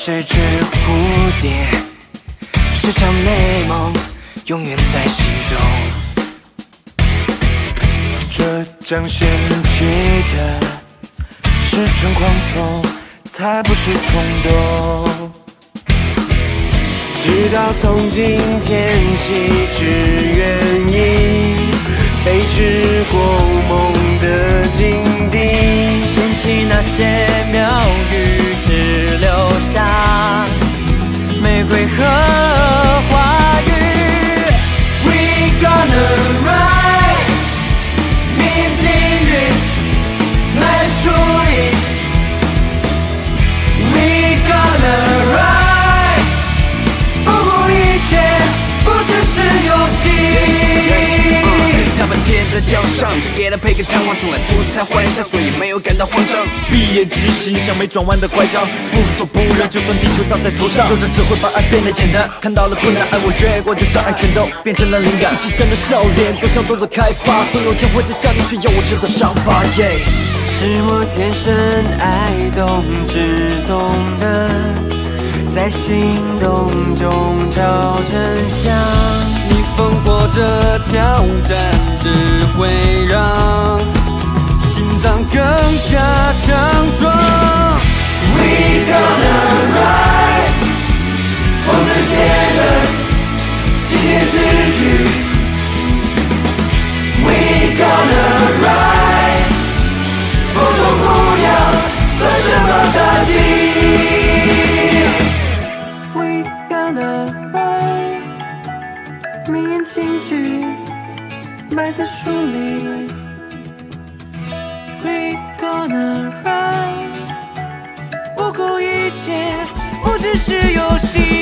是只蝴蝶，是场美梦，永远在心中。这张掀起的是场狂风，才不是冲动。直到从今天起，只愿意飞驰过梦的境地，掀起那些鸟在脚上，只给他配个弹簧，从来不太幻想，所以没有感到慌张。闭眼执行，像没转弯的拐杖，不躲不让，就算地球砸在头上，说着只会把爱变得简单。看到了困难，爱我越过的障碍全都变成了灵感。一起站着笑脸，走向动作开发，总有天会在下面炫耀我吃的伤疤。耶、是我天生爱动，只懂得在行动中找真相。这挑战，只会让心脏更加强埋在书里。We gonna run，。不顾一切，不只是游戏。